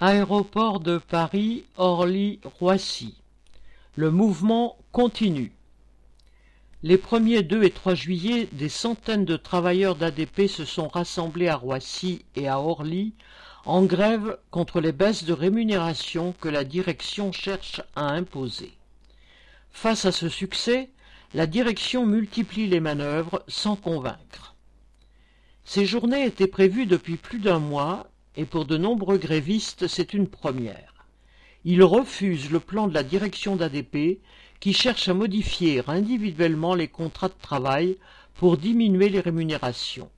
Aéroport de Paris Orly-Roissy. Le mouvement continue. Les premiers 2 et 3 juillet, des centaines de travailleurs d'ADP se sont rassemblés à Roissy et à Orly en grève contre les baisses de rémunération que la direction cherche à imposer. Face à ce succès, la direction multiplie les manœuvres sans convaincre. Ces journées étaient prévues depuis plus d'un mois et pour de nombreux grévistes c'est une première. Ils refusent le plan de la direction d'ADP qui cherche à modifier individuellement les contrats de travail pour diminuer les rémunérations.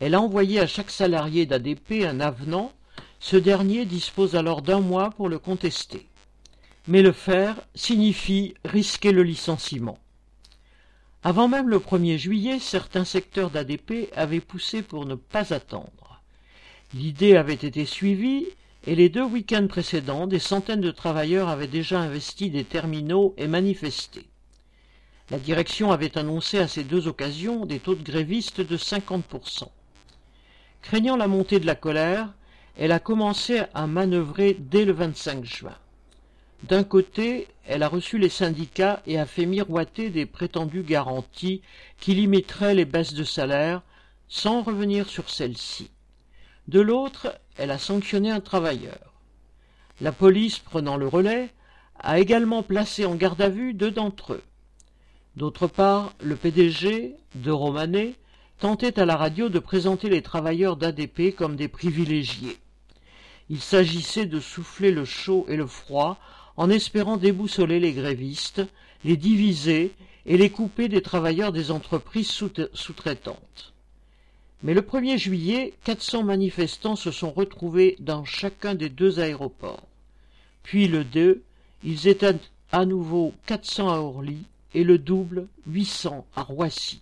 Elle a envoyé à chaque salarié d'ADP un avenant, ce dernier dispose alors d'un mois pour le contester. Mais le faire signifie risquer le licenciement. Avant même le 1er juillet, certains secteurs d'ADP avaient poussé pour ne pas attendre. L'idée avait été suivie et les deux week-ends précédents, des centaines de travailleurs avaient déjà investi des terminaux et manifesté. La direction avait annoncé à ces deux occasions des taux de grévistes de 50%. Craignant la montée de la colère, elle a commencé à manœuvrer dès le 25 juin. D'un côté, elle a reçu les syndicats et a fait miroiter des prétendues garanties qui limiteraient les baisses de salaire sans revenir sur celles-ci. De l'autre, elle a sanctionné un travailleur. La police, prenant le relais, a également placé en garde à vue deux d'entre eux. D'autre part, le PDG, de Romanet, tentait à la radio de présenter les travailleurs d'ADP comme des privilégiés. Il s'agissait de souffler le chaud et le froid en espérant déboussoler les grévistes, les diviser et les couper des travailleurs des entreprises sous-traitantes. Mais le 1er juillet, 400 manifestants se sont retrouvés dans chacun des deux aéroports. Puis le 2, ils étaient à nouveau 400 à Orly et le double 800 à Roissy.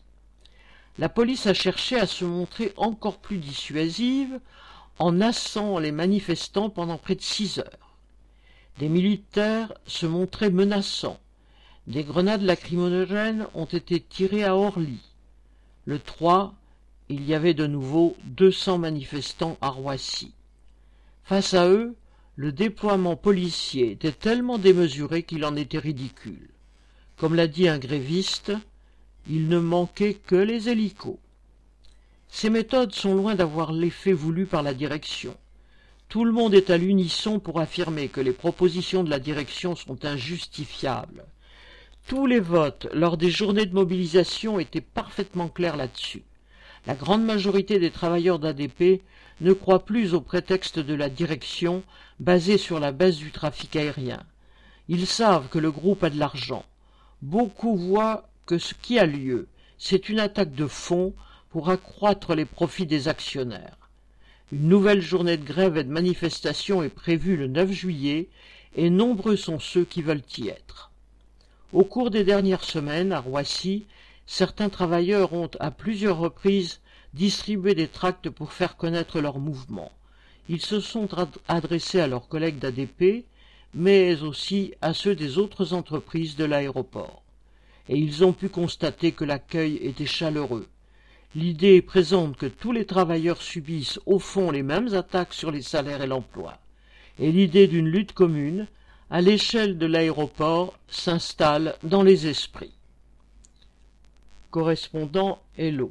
La police a cherché à se montrer encore plus dissuasive en assant les manifestants pendant près de six heures. Des militaires se montraient menaçants. Des grenades lacrymogènes ont été tirées à Orly. Le 3, il y avait de nouveau deux cents manifestants à Roissy. Face à eux, le déploiement policier était tellement démesuré qu'il en était ridicule. Comme l'a dit un gréviste, il ne manquait que les hélicos. Ces méthodes sont loin d'avoir l'effet voulu par la direction. Tout le monde est à l'unisson pour affirmer que les propositions de la direction sont injustifiables. Tous les votes lors des journées de mobilisation étaient parfaitement clairs là-dessus. La grande majorité des travailleurs d'ADP ne croient plus au prétexte de la direction basé sur la baisse du trafic aérien. Ils savent que le groupe a de l'argent. Beaucoup voient que ce qui a lieu, c'est une attaque de fond pour accroître les profits des actionnaires. Une nouvelle journée de grève et de manifestation est prévue le 9 juillet et nombreux sont ceux qui veulent y être. Au cours des dernières semaines, à Roissy, certains travailleurs ont à plusieurs reprises distribué des tracts pour faire connaître leur mouvement. Ils se sont adressés à leurs collègues d'ADP, mais aussi à ceux des autres entreprises de l'aéroport. Et ils ont pu constater que l'accueil était chaleureux. L'idée présente que tous les travailleurs subissent au fond les mêmes attaques sur les salaires et l'emploi. Et l'idée d'une lutte commune, à l'échelle de l'aéroport, s'installe dans les esprits correspondant Hello.